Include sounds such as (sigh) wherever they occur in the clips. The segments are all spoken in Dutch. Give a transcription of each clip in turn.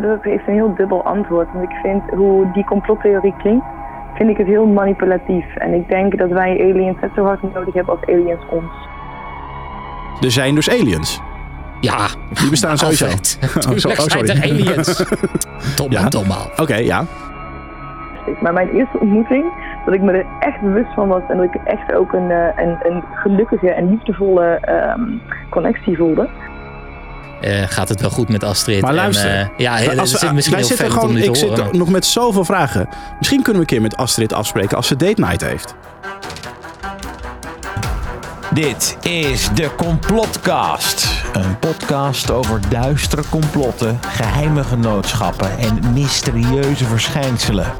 dat heeft een heel dubbel antwoord. Want ik vind hoe die complottheorie klinkt, vind ik het heel manipulatief. En ik denk dat wij aliens net zo hard nodig hebben als aliens ons. Er zijn dus aliens. Ja. Die bestaan sowieso. Alfred. (laughs) Oh, Tuurlijk oh, zijn sorry. (laughs) er aliens. Tom Ja. al. Oké, ja. Maar mijn eerste ontmoeting, dat ik me er echt bewust van was en dat ik echt ook een, eh, een, een gelukkige en liefdevolle ehm, connectie voelde. Eh, gaat het wel goed met Astrid? Maar En, luister. eh, ja, als we- is misschien wij heel zitten gewoon, nu ik horen. zit nog met zoveel vragen. Misschien kunnen we een keer met Astrid afspreken als ze date night heeft. Dit is de Complotcast. Een podcast over duistere complotten, geheime genootschappen en mysterieuze verschijnselen.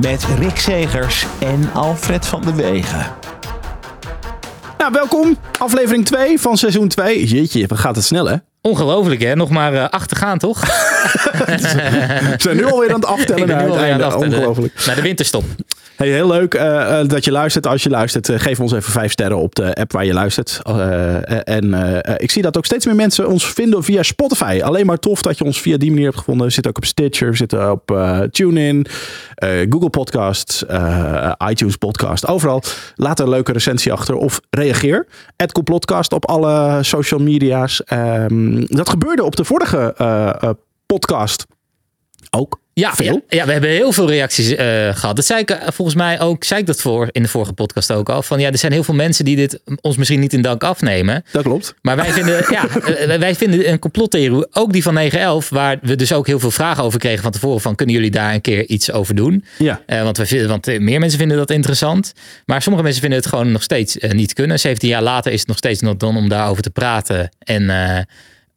Met Rick Segers en Alfred van de Wegen. Nou, welkom. Aflevering 2 van seizoen 2. Jeetje, wat gaat het snel, hè? Ongelooflijk hè? Nog maar eh, acht te gaan toch? (laughs) We zijn nu alweer aan het aftellen naar einde. het aftellen. Ongelooflijk. Naar de winterstop. Hey, heel leuk eh, eh, dat je luistert. Als je luistert, eh, geef ons even vijf sterren op de app waar je luistert. En ik zie dat ook steeds meer mensen ons vinden via Spotify. Alleen maar tof dat je ons via die manier hebt gevonden. We zitten ook op Stitcher, we zitten op TuneIn, Google Podcasts, iTunes Podcast. Overal. Laat een leuke recensie achter of reageer. Het Complotcast op alle social media's. Ehm, dat gebeurde op de vorige podcast ook. Ja, Veel? Ja, ja, we hebben heel veel reacties eh, gehad. Dat zei ik eh, volgens mij ook, zei ik dat voor in de vorige podcast ook al. Van ja, er zijn heel veel mensen die dit ons misschien niet in dank afnemen. Dat klopt. Maar wij vinden, ja, (laughs) eh, wij vinden een complottheorie, ook die van 9-11, waar we dus ook heel veel vragen over kregen van tevoren. Van kunnen jullie daar een keer iets over doen? Ja. Want, we vinden, want meer mensen vinden dat interessant. Maar sommige mensen vinden het gewoon nog steeds niet kunnen. 17 jaar later is het nog steeds not done om daarover te praten. En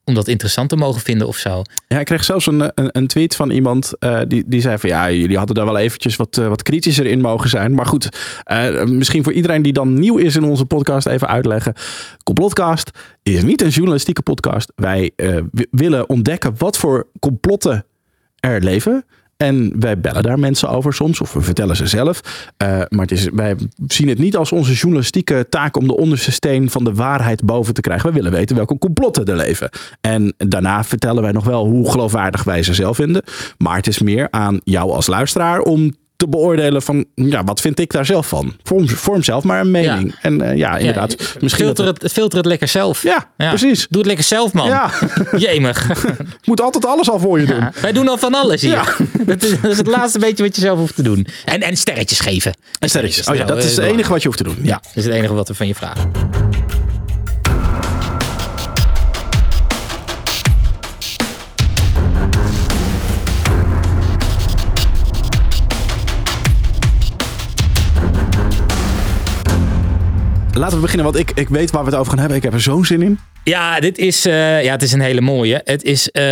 om dat interessant te mogen vinden of zo. Ja, ik kreeg zelfs een, een, een tweet van iemand eh, die, die zei van ja, jullie hadden daar wel eventjes wat, eh, wat kritischer in mogen zijn. Maar goed, eh, misschien voor iedereen die dan nieuw is in onze podcast even uitleggen. Complotcast is niet een journalistieke podcast. Wij wi- willen ontdekken wat voor complotten er leven. En wij bellen daar mensen over soms, of we vertellen ze zelf. Eh, maar het is, wij zien het niet als onze journalistieke taak om de onderste steen van de waarheid boven te krijgen. We willen weten welke complotten er leven. En daarna vertellen wij nog wel hoe geloofwaardig wij ze zelf vinden. Maar het is meer aan jou als luisteraar om te beoordelen van, ja, wat vind ik daar zelf van? Vorm, vorm zelf maar een mening. En eh, ja, inderdaad. Ja, misschien filter, het, filter het lekker zelf. Ja, precies. Doe het lekker zelf, man. Ja, (laughs) Jemig. (laughs) moet altijd alles al voor je doen. Wij doen al van alles hier. Ja. (laughs) Dat, is, dat is het laatste beetje wat je zelf hoeft te doen. En, en sterretjes geven. En sterretjes. Oh ja, Nou, dat is het eh, enige wat je hoeft te doen. Ja, dat is het enige wat we van je vragen. Laten we beginnen, want ik, ik weet waar we het over gaan hebben. Ik heb er zo'n zin in. Ja, dit is, eh, ja, het is een hele mooie. Het is, eh,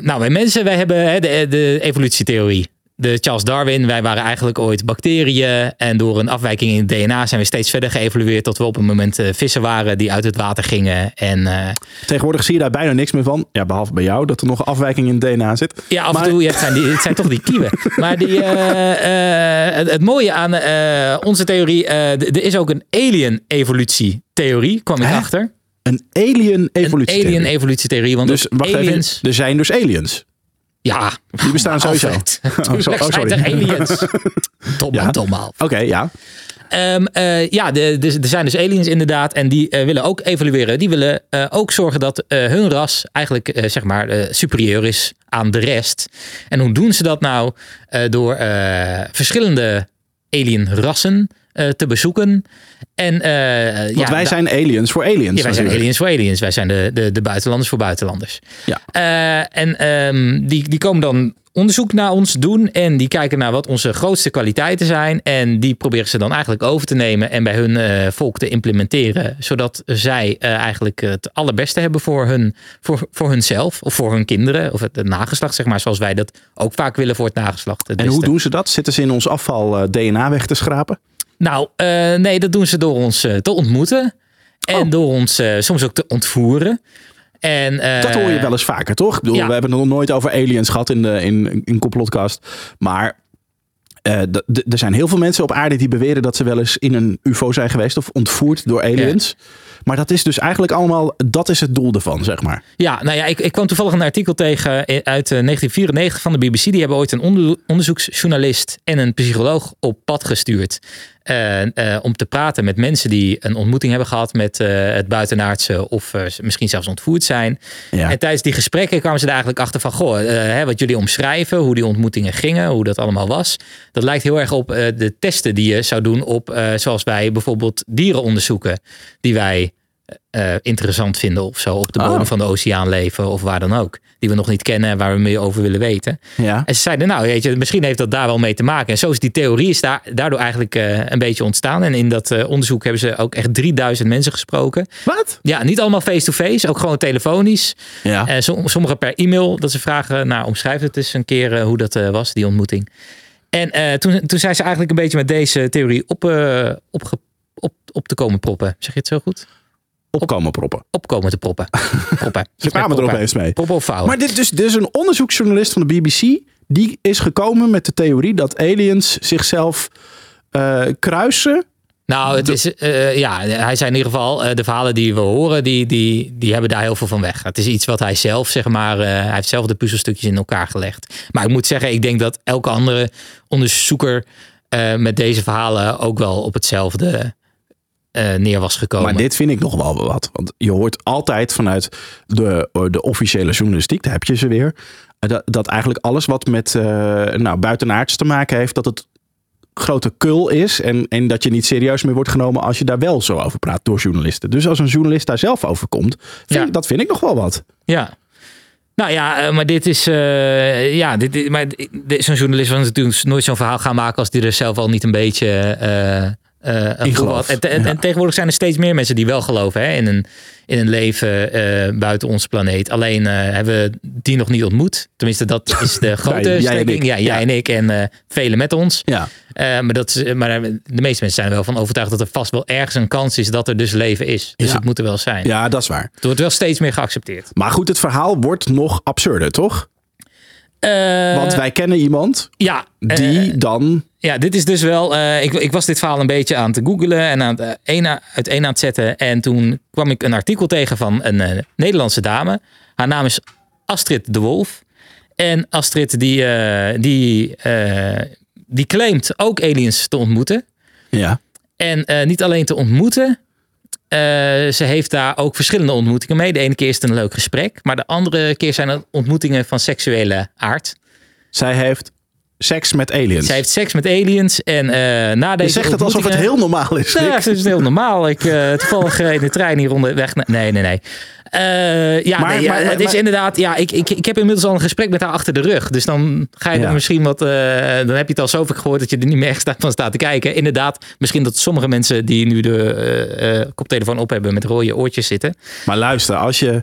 nou, wij mensen, wij hebben hè, de, de evolutietheorie. De Charles Darwin, wij waren eigenlijk ooit bacteriën. En door een afwijking in het DNA zijn we steeds verder geëvolueerd. Tot we op een moment eh, vissen waren die uit het water gingen. En eh, Tegenwoordig zie je daar bijna niks meer van. Ja, behalve bij jou, dat er nog een afwijking in het DNA zit. Ja, af Maar- en toe. Ja, het, zijn die, het zijn toch die kieven. (laughs) Maar die, eh, het, het mooie aan onze theorie. er is ook een alien-evolutietheorie, kwam ik Hè? achter. Een alien Een evolutie. alien-evolutietheorie. Want Dus wacht aliens. even. Er zijn dus aliens. Ja, Die bestaan sowieso. Oh, Tuurlijk oh, zijn er aliens. (laughs) Tom Ja. Oké, ja. Ehm, eh, ja, er zijn dus aliens inderdaad. En die eh, willen ook evolueren. Die willen eh, ook zorgen dat hun ras eigenlijk zeg maar superieur is aan de rest. En hoe doen ze dat nou? Door verschillende alienrassen te bezoeken. En, eh, Want ja, wij zijn aliens voor aliens. ja, wij zijn aliens voor aliens. Wij zijn de, de, de buitenlanders voor buitenlanders. Ja. Eh, en ehm, die, die komen dan onderzoek naar ons doen. En die kijken naar wat onze grootste kwaliteiten zijn. En die proberen ze dan eigenlijk over te nemen. En bij hun eh, volk te implementeren. Zodat zij eh, eigenlijk het allerbeste hebben voor, hun, voor, voor hunzelf. Of voor hun kinderen. Of het, nageslacht, zeg maar. Zoals wij dat ook vaak willen voor het nageslacht. Het En hoe doen ze dat? Zitten ze in ons afval eh, DNA weg te schrapen? Nou, eh, nee, dat doen ze door ons eh, te ontmoeten. En Oh. door ons eh, soms ook te ontvoeren. En, Dat hoor je wel eens vaker, toch? Ik bedoel, ja. we hebben het nog nooit over aliens gehad in de in, in Complotcast. Maar er zijn heel veel mensen op aarde die beweren dat ze wel eens in een UFO zijn geweest of ontvoerd door aliens. Maar dat is dus eigenlijk allemaal, dat is het doel ervan, zeg maar. Ja, nou ja, ik, ik kwam toevallig een artikel tegen uit eh, 1994 van de BBC. Die hebben ooit een onder- onderzoeksjournalist en een psycholoog op pad gestuurd. Eh, om te praten met mensen die een ontmoeting hebben gehad met eh, het buitenaardse of eh, misschien zelfs ontvoerd zijn. Ja. En tijdens die gesprekken kwamen ze er eigenlijk achter van, goh, hè, wat jullie omschrijven, hoe die ontmoetingen gingen, hoe dat allemaal was. Dat lijkt heel erg op de testen die je zou doen op, zoals wij bijvoorbeeld dieren onderzoeken, die wij eh, interessant vinden of zo, op de bodem Oh. van de oceaan leven of waar dan ook. Die we nog niet kennen en waar we meer over willen weten. Ja. En ze zeiden, nou weet je, misschien heeft dat daar wel mee te maken. En zo is die theorie is daar, daardoor eigenlijk eh, een beetje ontstaan. En in dat eh, onderzoek hebben ze ook echt 3000 mensen gesproken. Wat? Ja, niet allemaal face-to-face, ook gewoon telefonisch. Ja. En som- sommigen per e-mail, dat ze vragen, nou omschrijf het eens een keer eh, hoe dat eh, was, die ontmoeting. En eh, toen, toen zijn ze eigenlijk een beetje met deze theorie op, eh, opge- op, op te komen proppen. Zeg je het zo goed? Opkomen proppen. Opkomen te proppen. (laughs) proppen. Ze kwamen er opeens mee. Proppen of vouwen. Maar dit, dus, dit is een onderzoeksjournalist van de BBC. Die is gekomen met de theorie dat aliens zichzelf eh, kruisen. Nou, het is, eh, ja, hij zei in ieder geval, eh, de verhalen die we horen, die, die, die hebben daar heel veel van weg. Het is iets wat hij zelf, zeg maar, eh, hij heeft zelf de puzzelstukjes in elkaar gelegd. Maar ik moet zeggen, ik denk dat elke andere onderzoeker eh, met deze verhalen ook wel op hetzelfde eh, neer was gekomen. Maar dit vind ik nog wel wat. Want je hoort altijd vanuit de, de officiële journalistiek, daar heb je ze weer. eh, Dat, dat eigenlijk alles wat met eh nou, buitenaards te maken heeft, dat het grote kul is. En, en dat je niet serieus meer wordt genomen als je daar wel zo over praat door journalisten. Dus als een journalist daar zelf over komt, vind Ja. ik- dat vind ik nog wel wat. Ja. Nou ja, eh, maar dit is. eh, ja, dit, dit- maar zo'n journalist was natuurlijk nooit zo'n verhaal gaan maken als die er zelf al niet een beetje. eh, In gelooft, had. En, en, ja. en tegenwoordig zijn er steeds meer mensen die wel geloven hè, in, een, in een leven eh, buiten onze planeet. Alleen eh, hebben we die nog niet ontmoet. Tenminste, dat is de (laughs) grote jij en stelling. ik. Ja, jij Ja. en ik en velen met ons. Ja. Maar, dat, is- maar de meeste mensen zijn er wel van overtuigd dat er vast wel ergens een kans is dat er dus leven is. Dus het moet er wel zijn. ja, dat is waar. Het wordt wel steeds meer geaccepteerd. Maar goed, het verhaal wordt nog absurder, toch? Want wij kennen iemand ja, die dan... Ja, dit is dus wel. eh, ik, ik was dit verhaal een beetje aan te googelen en aan het, eh, een, uit een aan het zetten. En toen kwam ik een artikel tegen van een eh, Nederlandse dame. Haar naam is Astrid de Wolf. En Astrid die, eh, die, eh, die claimt ook aliens te ontmoeten. Ja. En eh, niet alleen te ontmoeten. eh, ze heeft daar ook verschillende ontmoetingen mee. De ene keer is het een leuk gesprek. Maar de andere keer zijn het ontmoetingen van seksuele aard. Zij heeft seks met aliens. Zij heeft seks met aliens. En eh na deze je zegt het alsof het heel normaal is. Ja, het is heel normaal. Ik eh toevallig in de trein hier onderweg. Nee, nee, nee. Eh, ja, Maar- nee, ja, het is maar- inderdaad. Ja, ik, ik, ik heb inmiddels al een gesprek met haar achter de rug. Dus dan ga je Ja. er misschien wat. dan heb je het al zo vaak gehoord dat je er niet meer echt van staat te kijken. Inderdaad, misschien dat sommige mensen die nu de koptelefoon op hebben met rode oortjes zitten. Maar luister, als je.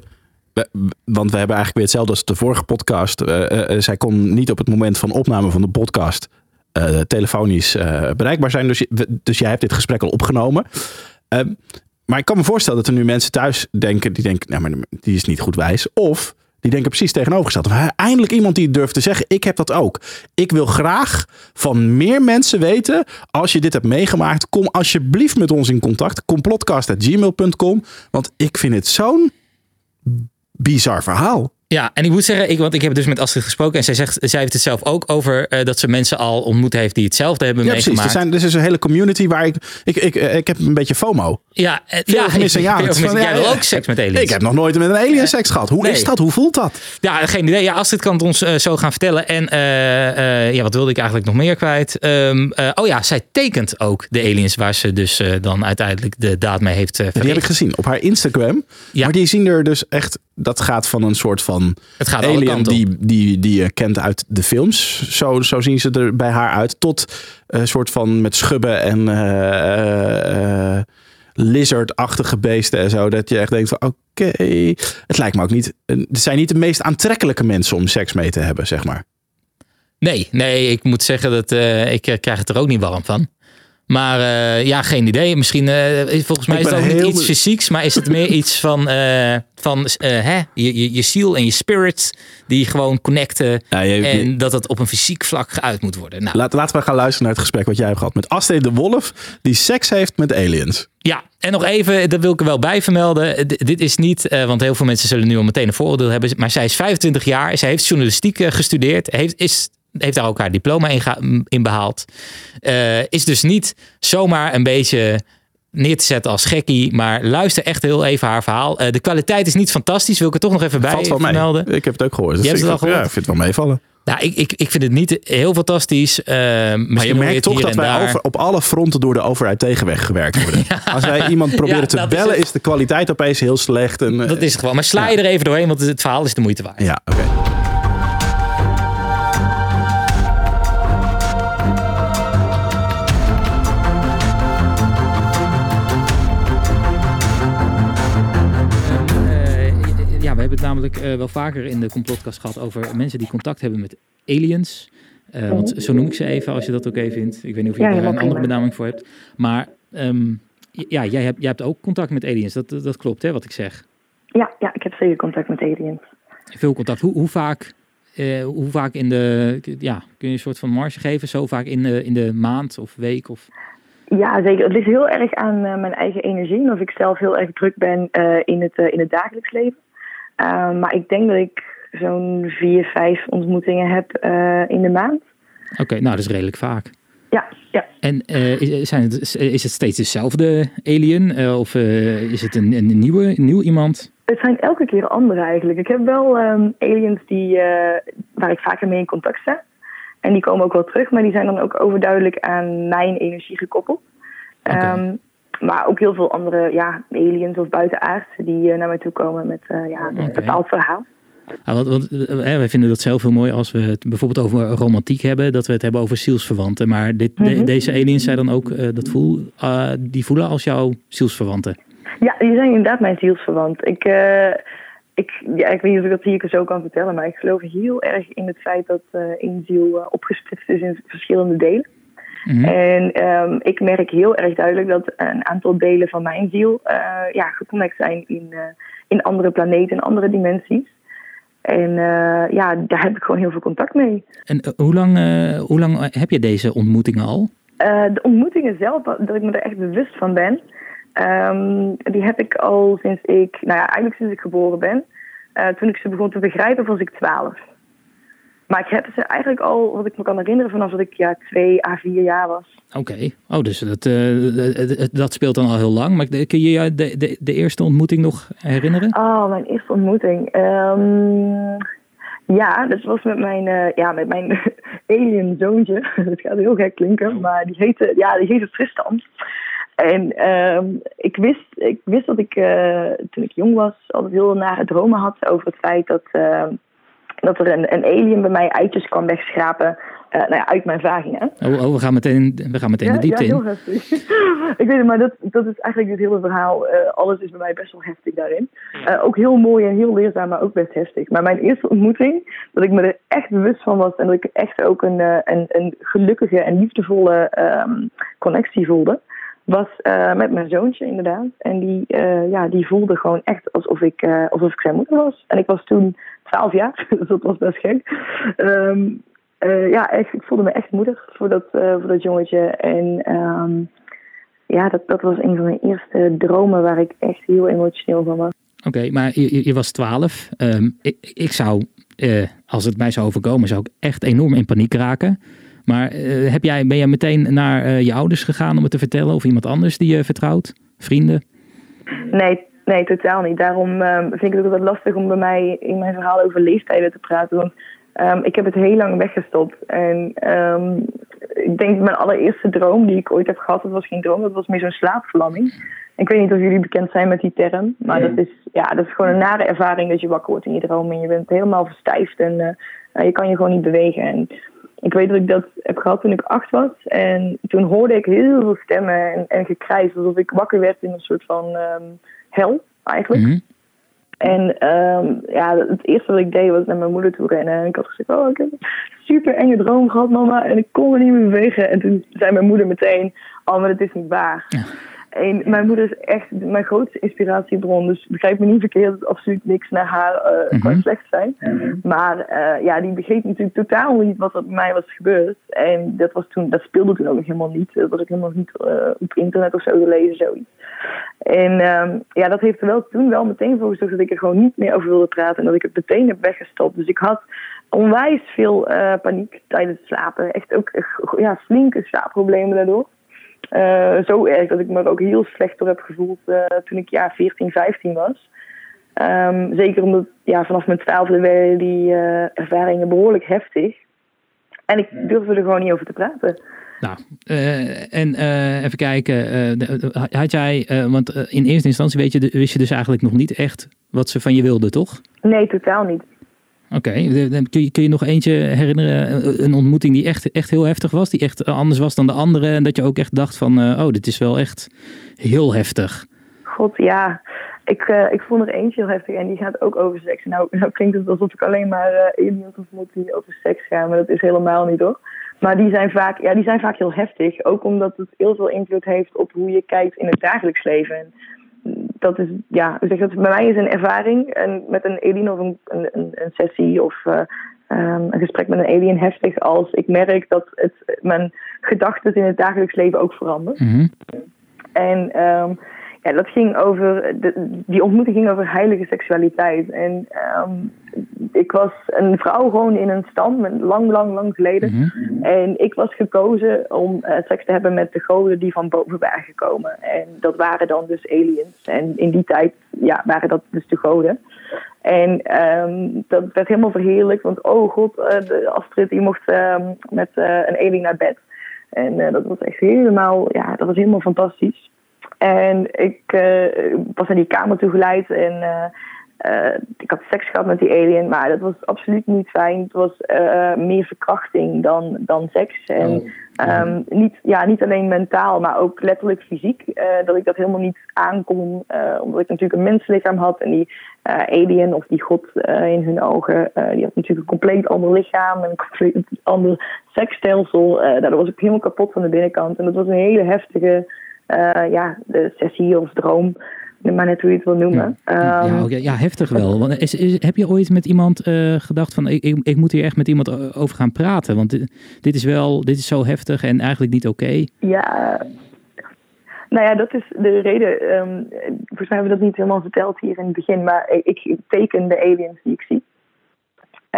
Want we hebben eigenlijk weer hetzelfde als de vorige podcast. Eh, eh, eh, zij kon niet op het moment van opname van de podcast telefonisch bereikbaar zijn. Dus, dus jij hebt dit gesprek al opgenomen. Ehm, maar ik kan me voorstellen dat er nu mensen thuis denken, die denken, nou, maar die is niet goed wijs. Of die denken precies tegenovergesteld. Eindelijk iemand die durft te zeggen, ik heb dat ook. Ik wil graag van meer mensen weten, als je dit hebt meegemaakt, kom alsjeblieft met ons in contact. Complotcast.gmail.com. Want ik vind het zo'n bizar verhaal. Ja, en ik moet zeggen, ik, want ik heb dus met Astrid gesproken. En zij, zegt, zij heeft het zelf ook over eh, dat ze mensen al ontmoet heeft die hetzelfde hebben Ja, precies. Er, meegemaakt. zijn, er is een hele community waar ik, ik, ik, ik heb een beetje FOMO. Ja, eh, ja, (laughs) ja. Jij wil ja. ook seks met aliens. Ik heb nog nooit met een alien seks gehad. Hoe Nee. is dat? Hoe voelt dat? Ja, geen idee. Ja, Astrid kan het ons eh, zo gaan vertellen. En eh, eh, ja, wat wilde ik eigenlijk nog meer kwijt? Ehm, eh, oh ja, zij tekent ook de aliens waar ze dus eh, dan uiteindelijk de daad mee heeft uh, Die heb ik gezien op haar Instagram. Ja. Maar die zien er dus echt... Dat gaat van een soort van Het gaat alien die, die, die je kent uit de films. Zo, zo zien ze er bij haar uit. Tot een soort van met schubben en eh, eh, lizardachtige beesten en zo. Dat je echt denkt van oké. Het lijkt me ook niet... Het zijn niet de meest aantrekkelijke mensen om seks mee te hebben, zeg maar. Nee, nee, ik moet zeggen dat eh, ik eh, krijg het er ook niet warm van. Maar eh, ja, geen idee. Misschien, eh, volgens mij is het ook niet iets fysieks, maar is het meer (laughs) iets van, eh, van hè? Je, je, je ziel en je spirit die gewoon connecten. Ja, je- je- en dat het op een fysiek vlak geuit moet worden. Nou, Laat, laten we gaan luisteren naar het gesprek wat jij hebt gehad met Astrid de Wolf, die seks heeft met aliens. Ja, en nog even, dat wil ik er wel bij vermelden. D- dit is niet, want heel veel mensen zullen nu al meteen een vooroordeel hebben. Maar zij is 25 jaar. Zij heeft journalistiek eh, gestudeerd. Heeft, is, heeft daar ook haar diploma in, ga- in behaald. Eh, is dus niet zomaar een beetje neer te zetten als gekkie. Maar luister echt heel even haar verhaal. Eh, de kwaliteit is niet fantastisch. Wil ik er toch nog even bij Valt wel mee. vermelden. Ik heb het ook gehoord. Dus Je hebt het al Ja, ik vind het wel meevallen. Nou, ik, ik, ik vind het niet heel fantastisch. Eh, Maar je merkt toch dat wij over, op alle fronten door de overheid tegenweg gewerkt worden. (laughs) Als wij iemand proberen Ja, te is bellen, is de kwaliteit opeens heel slecht. En, Dat is het gewoon. Maar sla je er even doorheen, want het verhaal is de moeite waard. Ja, oké. Hebben het namelijk eh, wel vaker in de complotkast gehad over mensen die contact hebben met aliens. Eh, want zo noem ik ze even, als je dat oké vindt. Ik weet niet of je Ja, daar een andere benaming voor hebt. Maar ehm, ja, jij hebt, jij hebt ook contact met aliens. Dat, dat klopt, hè, wat ik zeg. Ja, ja, ik heb zeker contact met aliens. Veel contact. Hoe, hoe vaak... eh, hoe vaak in de... Ja, kun je een soort van marge geven? Zo vaak in de, in de maand of week? Of... Ja, zeker. Het ligt heel erg aan mijn eigen energie. en Of ik zelf heel erg druk ben in, het, in het dagelijks leven. Uh, maar ik denk dat ik zo'n vier, vijf ontmoetingen heb uh, in de maand. Oké, okay, nou dat is redelijk vaak. Ja, ja. En uh, is, zijn het, is het steeds dezelfde alien? Uh, of is het een, een nieuwe, nieuw iemand? Het zijn elke keer andere eigenlijk. Ik heb wel um, aliens die, waar ik vaker mee in contact sta. En die komen ook wel terug, maar die zijn dan ook overduidelijk aan mijn energie gekoppeld. Okay. Um, maar ook heel veel andere ja, aliens of buitenaardsen die uh, naar mij toe komen met uh, ja, een okay. bepaald verhaal. Ja, want, want hè, wij vinden dat zelf heel mooi als we het bijvoorbeeld over romantiek hebben, dat we het hebben over zielsverwanten. Maar dit, Mhm. de, deze aliens zijn dan ook, uh, dat voel, die voelen als jouw zielsverwanten. Ja, die zijn inderdaad mijn zielsverwant. Ik, uh, ik, ja, ik weet niet of ik dat hier zo kan vertellen, maar ik geloof heel erg in het feit dat één ziel opgesplitst is in verschillende delen. Mhm. Mm -hmm. En um, ik merk heel erg duidelijk dat een aantal delen van mijn ziel uh, ja, geconnect zijn in, in andere planeten, in andere dimensies. En ja, daar heb ik gewoon heel veel contact mee. En hoe, lang, hoe lang heb je deze ontmoetingen al? de ontmoetingen zelf, dat ik me er echt bewust van ben, Um, die heb ik al sinds ik, nou ja, eigenlijk sinds ik geboren ben. Toen ik ze begon te begrijpen was ik 12. Maar ik heb ze eigenlijk al, wat ik me kan herinneren, vanaf dat ik ja, 2 à 4 jaar was. Oké, okay. oh, dus dat, uh, dat speelt dan al heel lang. Maar kun je je de, de, de eerste ontmoeting nog herinneren? Oh, mijn eerste ontmoeting. Um, ja, dat was met mijn, uh, ja, met mijn (laughs) alien zoontje. (laughs) Dat gaat heel gek klinken, maar die heette, ja, die heette Tristan. En um, ik, wist, ik wist dat ik uh, toen ik jong was altijd heel nare dromen had over het feit dat, uh, dat er een, een, alien bij mij eitjes kwam wegschrapen uh, nou ja, uit mijn vagina. Oh, oh, we gaan meteen, we gaan meteen ja, de diepte ja, in. heel heftig. (laughs) ik weet het, maar dat, dat is eigenlijk het hele verhaal. Uh, alles is bij mij best wel heftig daarin. Uh, ook heel mooi en heel leerzaam, maar ook best heftig. Maar mijn eerste ontmoeting, dat ik me er echt bewust van was en dat ik echt ook een, uh, een, een gelukkige en liefdevolle um, connectie voelde was uh, met mijn zoontje inderdaad. En die, uh, ja, die voelde gewoon echt alsof ik, uh, alsof ik zijn moeder was. En ik was toen 12 jaar, (laughs) dus dat was best gek. Um, ja, echt, ik voelde me echt moeder voor dat, voor dat jongetje. En um, ja, dat, dat was een van mijn eerste dromen waar ik echt heel emotioneel van was. Oké, maar je, was 12. Um, ik, ik zou, als het mij zou overkomen, zou ik echt enorm in paniek raken. Maar uh, heb jij, ben jij meteen naar uh, je ouders gegaan om het te vertellen? Of iemand anders die je vertrouwt? Vrienden? Nee, nee totaal niet. Daarom um, vind ik het ook wat lastig om bij mij in mijn verhaal over leeftijden te praten. Want um, ik heb het heel lang weggestopt. En um, ik denk mijn allereerste droom die ik ooit heb gehad, dat was geen droom, dat was meer zo'n slaapverlamming. Ik weet niet of jullie bekend zijn met die term, maar Nee. dat, is, ja, dat is gewoon een nare ervaring dat je wakker wordt in je droom en je bent helemaal verstijfd en uh, nou, je kan je gewoon niet bewegen. En ik weet dat ik dat heb gehad toen ik acht was. En toen hoorde ik heel veel stemmen en, en gekrijs. Alsof ik wakker werd in een soort van um, hel, eigenlijk. Mhm. En ehm, ja, het eerste wat ik deed was naar mijn moeder toe rennen. En ik had gezegd, oh, ik heb een super enge droom gehad, mama. En ik kon me niet meer bewegen. En toen zei mijn moeder meteen, oh, maar dat is niet waar. Ja. En mijn moeder is echt mijn grootste inspiratiebron. Dus begrijp me niet verkeerd, het is absoluut niks naar haar uh, mm slecht zijn. Maar uh, ja, die begreep natuurlijk totaal niet wat er bij mij was gebeurd. En dat, was toen, dat speelde toen ook nog helemaal niet. Dat was ik helemaal niet uh, op internet of zo gelezen, zoiets. En um, ja, dat heeft er wel toen wel meteen voor gezorgd dat ik er gewoon niet meer over wilde praten. En dat ik het meteen heb weggestopt. Dus ik had onwijs veel paniek tijdens het slapen. Echt ook ja, flinke slaapproblemen daardoor. Uh, zo erg dat ik me er ook heel slecht door heb gevoeld uh, toen ik ja, 14, 15 was. Um, zeker omdat ja, vanaf mijn twaalfde werden die uh, ervaringen behoorlijk heftig. En ik durfde er gewoon niet over te praten. Nou, en even kijken. had jij, want in eerste instantie weet je, wist je dus eigenlijk nog niet echt wat ze van je wilde, toch? Nee, totaal niet. Oké, kun, je, kun je nog eentje herinneren, een ontmoeting die echt, echt heel heftig was, die echt anders was dan de andere en dat je ook echt dacht van, uh, oh, dit is wel echt heel heftig. God, ja. Ik, ik vond er eentje heel heftig en die gaat ook over seks. Nou, nou klinkt het alsof ik alleen maar uh, ontmoet die over seks gaan, maar dat is helemaal niet hoor. Maar die zijn, vaak, ja, die zijn vaak heel heftig, ook omdat het heel veel invloed heeft op hoe je kijkt in het dagelijks leven dat is, ja, zeg dat, bij mij is een ervaring en met een alien of een, een, een sessie of uh, um, een gesprek met een alien heftig als ik merk dat het, mijn gedachten in het dagelijks leven ook veranderen. Mm -hmm. En um, ja, dat ging over, de, die ontmoeting ging over heilige seksualiteit. En um, ik was een vrouw gewoon in een stam, lang, lang, lang geleden. Mhm. En ik was gekozen om uh, seks te hebben met de goden die van boven waren gekomen. En dat waren dan dus aliens. En in die tijd ja, waren dat dus de goden. En um, dat werd helemaal verheerlijk, want oh god, uh, de Astrid die mocht um, met uh, een alien naar bed. En dat was echt helemaal, ja, dat was helemaal fantastisch. En ik uh, was naar die kamer toegeleid en uh, uh, ik had seks gehad met die alien, maar dat was absoluut niet fijn. Het was meer verkrachting dan, dan seks. En oh. um, niet, ja, niet alleen mentaal, maar ook letterlijk fysiek. dat ik dat helemaal niet aankon, omdat ik natuurlijk een menslichaam had. En die alien of die god in hun ogen, die had natuurlijk een compleet ander lichaam en een compleet ander seksstelsel. daar was ik helemaal kapot van de binnenkant. En dat was een hele heftige uh, ja, de sessie of droom. Maar net hoe je het wil noemen. Ja, um, ja, ja, heftig wel. Want is, is, heb je ooit met iemand uh, gedacht van ik, ik, ik, moet hier echt met iemand over gaan praten? Want dit, dit is wel, dit is zo heftig en eigenlijk niet oké. Okay. Ja, nou ja, dat is de reden. Um, volgens mij hebben we dat niet helemaal verteld hier in het begin. Maar ik, ik teken de aliens die ik zie.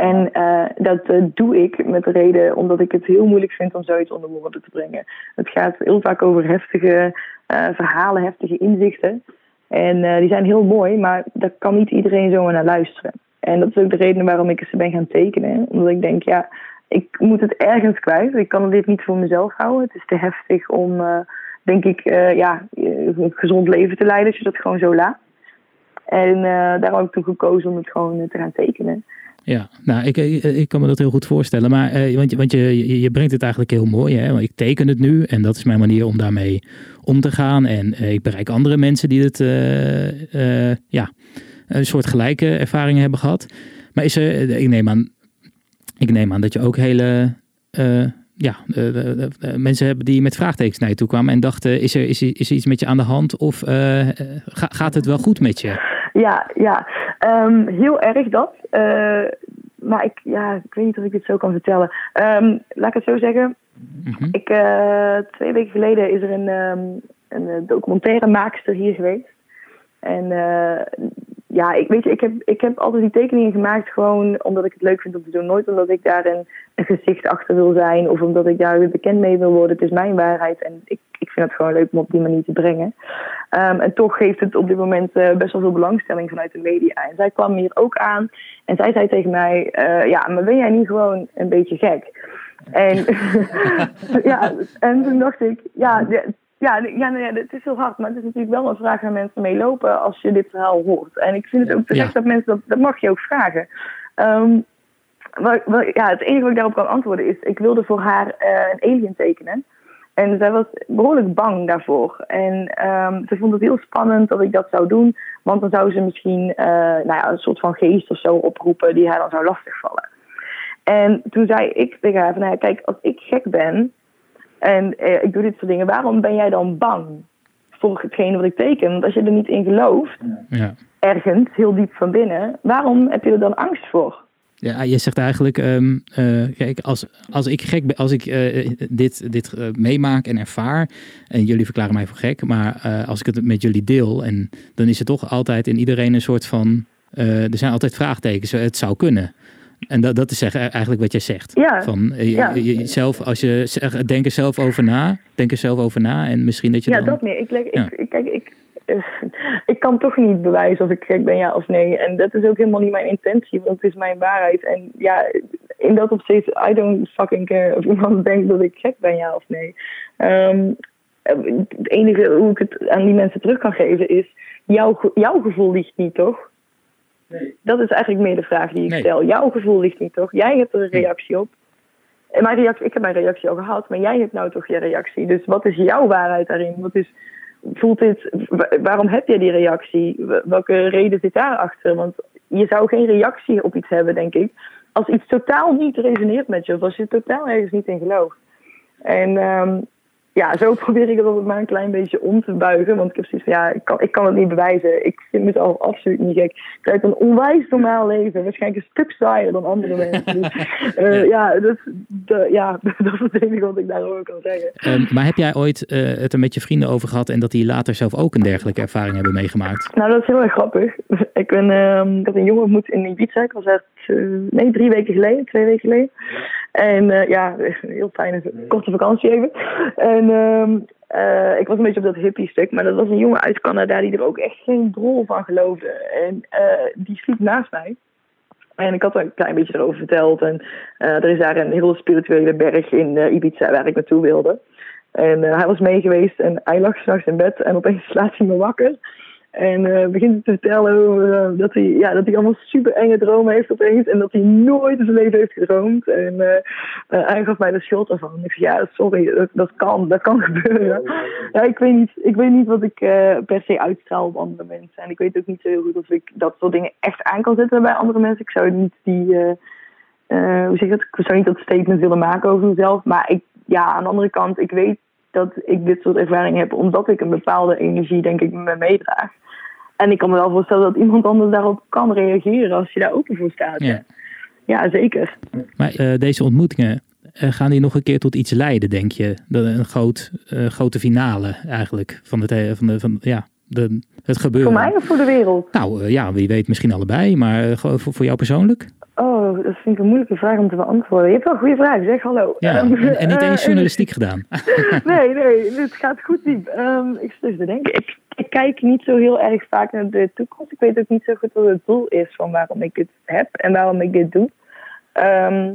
En uh, dat uh, doe ik met de reden omdat ik het heel moeilijk vind om zoiets onder woorden te brengen. Het gaat heel vaak over heftige uh, verhalen, heftige inzichten. En die zijn heel mooi, maar daar kan niet iedereen zomaar naar luisteren. En dat is ook de reden waarom ik ze ben gaan tekenen. Omdat ik denk, ja, ik moet het ergens kwijt. Ik kan dit niet voor mezelf houden. Het is te heftig om, denk ik, ja, een gezond leven te leiden als je dat gewoon zo laat. En daarom heb ik toen gekozen om het gewoon te gaan tekenen. Ja, nou, ik, ik kan me dat heel goed voorstellen. Maar, eh, want, want je, je brengt het eigenlijk heel mooi. Hè? Want ik teken het nu en dat is mijn manier om daarmee om te gaan. En eh, ik bereik andere mensen die het, ja, een soort gelijke ervaringen hebben gehad. Maar is er, ik neem aan, ik neem aan dat je ook hele, ja, mensen hebben die met vraagtekens naar je toe kwamen en dachten, is er, is, is iets met je aan de hand of gaat het wel goed met je? Ja, ja. Um, heel erg dat. Uh, maar ik, ja, ik weet niet of ik het zo kan vertellen. Um, laat ik het zo zeggen. Mm-hmm. ik, uh, twee weken geleden is er een, um, een eh, documentaire maakster hier geweest. En uh, ja, ik, weet je, ik heb, ik heb altijd die tekeningen gemaakt gewoon omdat ik het leuk vind om te doen. Nooit omdat ik daar een, gezicht achter wil zijn of omdat ik daar weer bekend mee wil worden. Het is mijn waarheid en ik, ik vind het gewoon leuk om op die manier te brengen. Um, en toch geeft het op dit moment uh, best wel veel belangstelling vanuit de media. En zij kwam hier ook aan en zij zei tegen mij: uh, Ja, maar ben jij niet gewoon een beetje gek? En, (laughs) ja, en toen dacht ik: Ja, ja, ja, nee, het is heel hard, maar het is natuurlijk wel een vraag waar mensen mee lopen als je dit verhaal hoort. En ik vind het ook terecht dat mensen dat, dat mag je ook vragen. Um, wat, wat, ja, het enige wat ik daarop kan antwoorden is, ik wilde voor haar uh, een alien tekenen. En zij was behoorlijk bang daarvoor. En ehm, ze vond het heel spannend dat ik dat zou doen. Want dan zou ze misschien eh, nou ja, een soort van geest of zo oproepen die haar dan zou lastigvallen. En toen zei ik tegen haar van, nou kijk, als ik gek ben en eh, ik doe dit soort dingen, waarom ben jij dan bang voor hetgene wat ik teken? Want als je er niet in gelooft, Ja. ergens, heel diep van binnen, waarom heb je er dan angst voor? Ja, je zegt eigenlijk, ehm, eh, kijk, als, als ik gek ben, als ik eh, dit, dit eh, meemaak en ervaar, en jullie verklaren mij voor gek, maar als ik het met jullie deel, en dan is er toch altijd in iedereen een soort van, er zijn altijd vraagtekens, het zou kunnen. En dat, dat is zeg- eigenlijk wat jij zegt. Ja, Van, eh, je- ja. je- zelf, als je denk er zelf over na, denk er zelf over na, en misschien dat je Ja, dan... dat meer. Ik, Ja. ik, kijk, ik, eh, ik kan toch niet bewijzen of ik gek ben, ja of nee. En dat is ook helemaal niet mijn intentie, want het is mijn waarheid. En ja, in dat opzicht, I don't fucking care of iemand (laughs) denkt dat ik gek ben, ja of nee. Ehm, het enige hoe ik het aan die mensen terug kan geven is, jouw, jouw gevoel ligt niet, toch? Dat is eigenlijk meer de vraag die ik Nee. stel. Jouw gevoel ligt niet, toch? Jij hebt er een reactie op. En mijn reactie, ik heb mijn reactie al gehad, maar jij hebt nou toch je reactie. Dus wat is jouw waarheid daarin? Wat is, voelt dit, wa- waarom heb je die reactie? Welke reden zit daarachter? Want je zou geen reactie op iets hebben, denk ik, als iets totaal niet resoneert met je, of als je totaal ergens niet in gelooft. En ehm, ja, zo (laughs) probeer ik het altijd maar een klein beetje om te buigen. Want ik heb zoiets van, ja, ik kan, ik kan het niet bewijzen. Ik vind mezelf absoluut niet gek. Ik leid een onwijs normaal leven. Waarschijnlijk een stuk saaier dan andere (laughs) mensen. Dus, eh, ja, dat, dat- ja, (laughs) dat is het enige wat ik daarover kan zeggen. Ehm, maar heb jij ooit eh, het er met je vrienden over gehad en dat die later zelf ook een dergelijke ervaring hebben meegemaakt? Nou, dat is heel erg grappig. Ik, ben, ehm, ik had een jongen ontmoet in Ibiza. Ik was echt, eh, nee, drie weken geleden, twee weken geleden. En eh, ja, (laughs) heel fijne, korte vakantie even. En ehm, eh, ik was een beetje op dat hippie stuk. Maar dat was een jongen uit Canada die er ook echt geen drol van geloofde. En eh, die sliep naast mij. En ik had er een klein beetje erover verteld. En er is daar een hele spirituele berg in Ibiza waar ik naartoe wilde. En hij was mee geweest en hij lag s'nachts in bed en opeens (laughs) slaat hij me wakker. En eh, begint te vertellen over, eh, dat, hij, ja, dat hij allemaal super enge dromen heeft opeens. En dat hij nooit in zijn leven heeft gedroomd. En eh, hij gaf mij de schuld ervan. Ik zei, ja, sorry, dat, dat kan, dat kan (laughs) gebeuren. Ja, ik weet niet, ik weet niet wat ik per se uitstraal op andere mensen. En ik weet ook niet zo heel goed of ik dat soort dingen echt aan kan zetten bij andere mensen. Ik zou niet die, hoe zeg je dat? Ik zou niet dat statement willen maken over mezelf. Maar ik, ja, aan de andere kant, ik weet dat ik dit soort ervaringen heb omdat ik een bepaalde energie, denk ik, me meedraag. En ik kan me wel voorstellen dat iemand anders daarop kan reageren als je daar open voor staat. Ja. Ja, zeker. Maar eh, deze ontmoetingen, eh, gaan die nog een keer tot iets leiden, denk je? Dat een groot, eh, grote finale eigenlijk van, het, he- van, de, van ja, de, het gebeuren. Voor mij of voor de wereld? Nou eh, ja, wie weet misschien allebei, maar eh, voor, voor jou persoonlijk? Oh, dat vind ik een moeilijke vraag om te beantwoorden. Je hebt wel een goede vraag, zeg hallo. Ja, (laughs) en, en niet eh, eens journalistiek gedaan. (laughs) nee, nee, dit gaat goed diep. Ehm, ik zit even te denken. Ik, ik kijk niet zo heel erg vaak naar de toekomst. Ik weet ook niet zo goed wat het doel is van waarom ik dit heb en waarom ik dit doe. Ehm,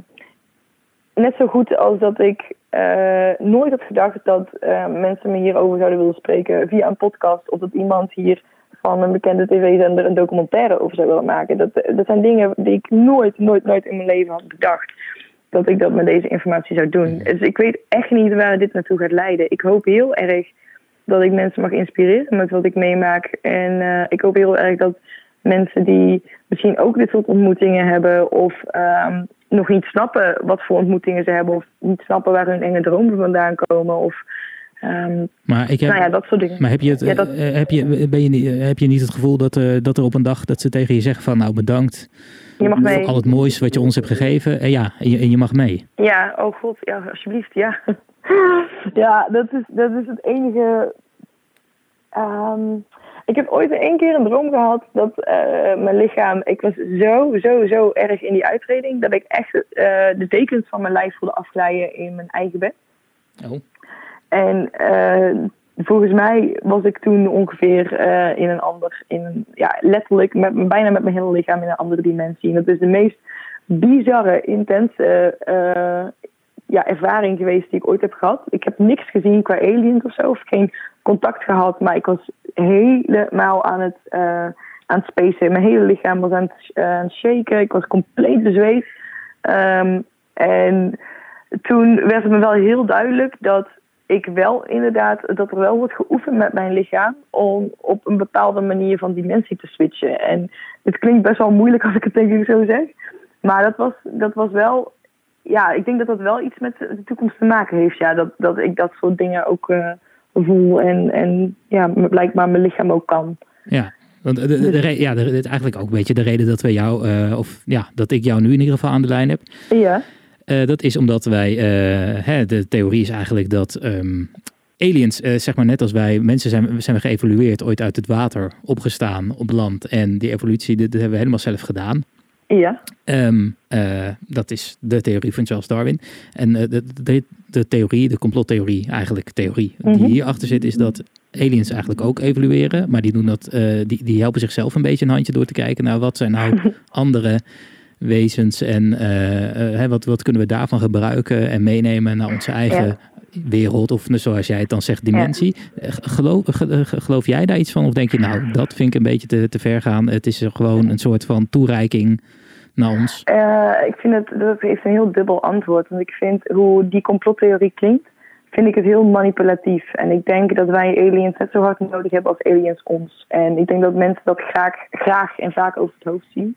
net zo goed als dat ik eh, nooit had gedacht dat eh, mensen me hierover zouden willen spreken via een podcast. Of dat iemand hier van een bekende tv-zender een documentaire over zou willen maken. Dat, dat zijn dingen die ik nooit, nooit, nooit in mijn leven had bedacht. Dat ik dat met deze informatie zou doen. Dus ik weet echt niet waar dit naartoe gaat leiden. Ik hoop heel erg dat ik mensen mag inspireren met wat ik meemaak. En eh, ik hoop heel erg dat mensen die misschien ook dit soort ontmoetingen hebben of ehm, nog niet snappen wat voor ontmoetingen ze hebben of niet snappen waar hun enge dromen vandaan komen of ehm, Maar, ik heb, nou ja, dat soort dingen. maar heb, je het, Ja, dat- eh, heb, je, ben je, niet- eh, heb je niet het gevoel dat, eh, dat er op een dag dat ze tegen je zeggen van nou bedankt Je mag mee. voor al het moois wat je ons hebt gegeven. En ja, en je, en je mag mee. Ja, oh god, ja, alsjeblieft, ja. (laughs) ja, dat is, dat is het enige. Ehm, ik heb ooit één keer een droom gehad dat eh, mijn lichaam. Ik was zo, zo, zo erg in die uitreding dat ik echt eh, de dekens van mijn lijf voelde afglijden in mijn eigen bed. Oh. En eh, volgens mij was ik toen ongeveer in een ander, in een, ja, letterlijk, met, bijna met mijn hele lichaam in een andere dimensie. En dat is de meest bizarre, intense ja, ervaring geweest die ik ooit heb gehad. Ik heb niks gezien qua aliens of zo, of geen contact gehad, maar ik was helemaal aan het, eh, aan het spacen. Mijn hele lichaam was aan het, eh, shaken, ik was compleet bezweet. Ehm, en toen werd het me wel heel duidelijk dat ik wel inderdaad dat er wel wordt geoefend met mijn lichaam om op een bepaalde manier van dimensie te switchen. En het klinkt best wel moeilijk als ik het denk ik zo zeg. Maar dat was, dat was wel, ja, ik denk dat dat wel iets met de toekomst te maken heeft. Ja, dat, dat ik dat soort dingen ook uh, voel en, en ja, blijkbaar mijn lichaam ook kan. Ja, want de, de, de, ja, de, eigenlijk ook een beetje de reden dat we jou, uh, of ja, dat ik jou nu in ieder geval aan de lijn heb. Ja. Uh, dat is omdat wij, uh, hè, de theorie is eigenlijk dat um, aliens, zeg maar net als wij, mensen zijn, zijn we geëvolueerd, ooit uit het water opgestaan op land. En die evolutie, dat, dat hebben we helemaal zelf gedaan. Ja. Um, dat is de theorie van Charles Darwin. En de, de, de, theorie, de complottheorie, eigenlijk theorie, mm -hmm. die hierachter zit, is dat aliens eigenlijk ook evolueren. Maar die, doen dat, die, die helpen zichzelf een beetje een handje door te kijken naar wat zijn nou (laughs) andere wezens en wat, wat kunnen we daarvan gebruiken en meenemen naar onze eigen ja. wereld of zoals jij het dan zegt dimensie. Ja. Geloof, geloof jij daar iets van of denk je nou dat vind ik een beetje te, te ver gaan. Het is gewoon een soort van toereiking naar ons. Uh, ik vind het, dat heeft een heel dubbel antwoord. Want ik vind hoe die complottheorie klinkt, vind ik het heel manipulatief. En ik denk dat wij aliens net zo hard nodig hebben als aliens ons. En ik denk dat mensen dat graag, graag en vaak over het hoofd zien.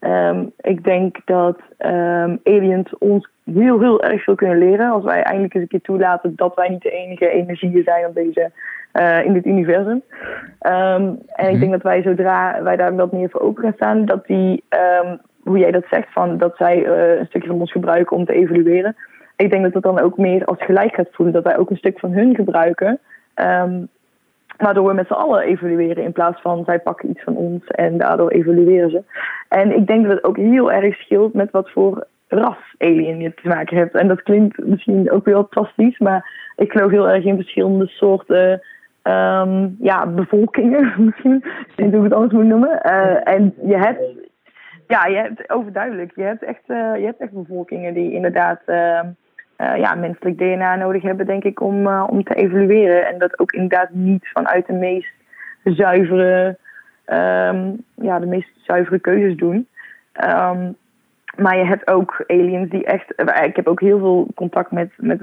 Um, ik denk dat um, aliens ons heel, heel erg veel kunnen leren. Als wij eindelijk eens een keer toelaten dat wij niet de enige energieën zijn op deze, uh, in dit universum. Um, en ik denk dat wij zodra wij daar wat meer voor open gaan staan, dat die, hoe jij dat zegt, van dat zij uh, een stukje van ons gebruiken om te evolueren. Ik denk dat dat dan ook meer als gelijk gaat voelen. Dat wij ook een stuk van hun gebruiken. Waardoor we met z'n allen evolueren in plaats van zij pakken iets van ons en daardoor evolueren ze. En ik denk dat het ook heel erg scheelt met wat voor ras alien je te maken hebt. En dat klinkt misschien ook wel fantastisch, maar ik geloof heel erg in verschillende soorten um, ja, bevolkingen. (laughs) Misschien, ik weet niet hoe ik het anders moet noemen. Uh, en je hebt, ja, je hebt overduidelijk, je hebt echt, uh, je hebt echt bevolkingen die inderdaad. Uh, uh, ja, menselijk DNA nodig hebben, denk ik, om, uh, om te evolueren. En dat ook inderdaad niet vanuit de meest zuivere, um, ja, de meest zuivere keuzes doen. Um, maar je hebt ook aliens die echt. Ik heb ook heel veel contact met, met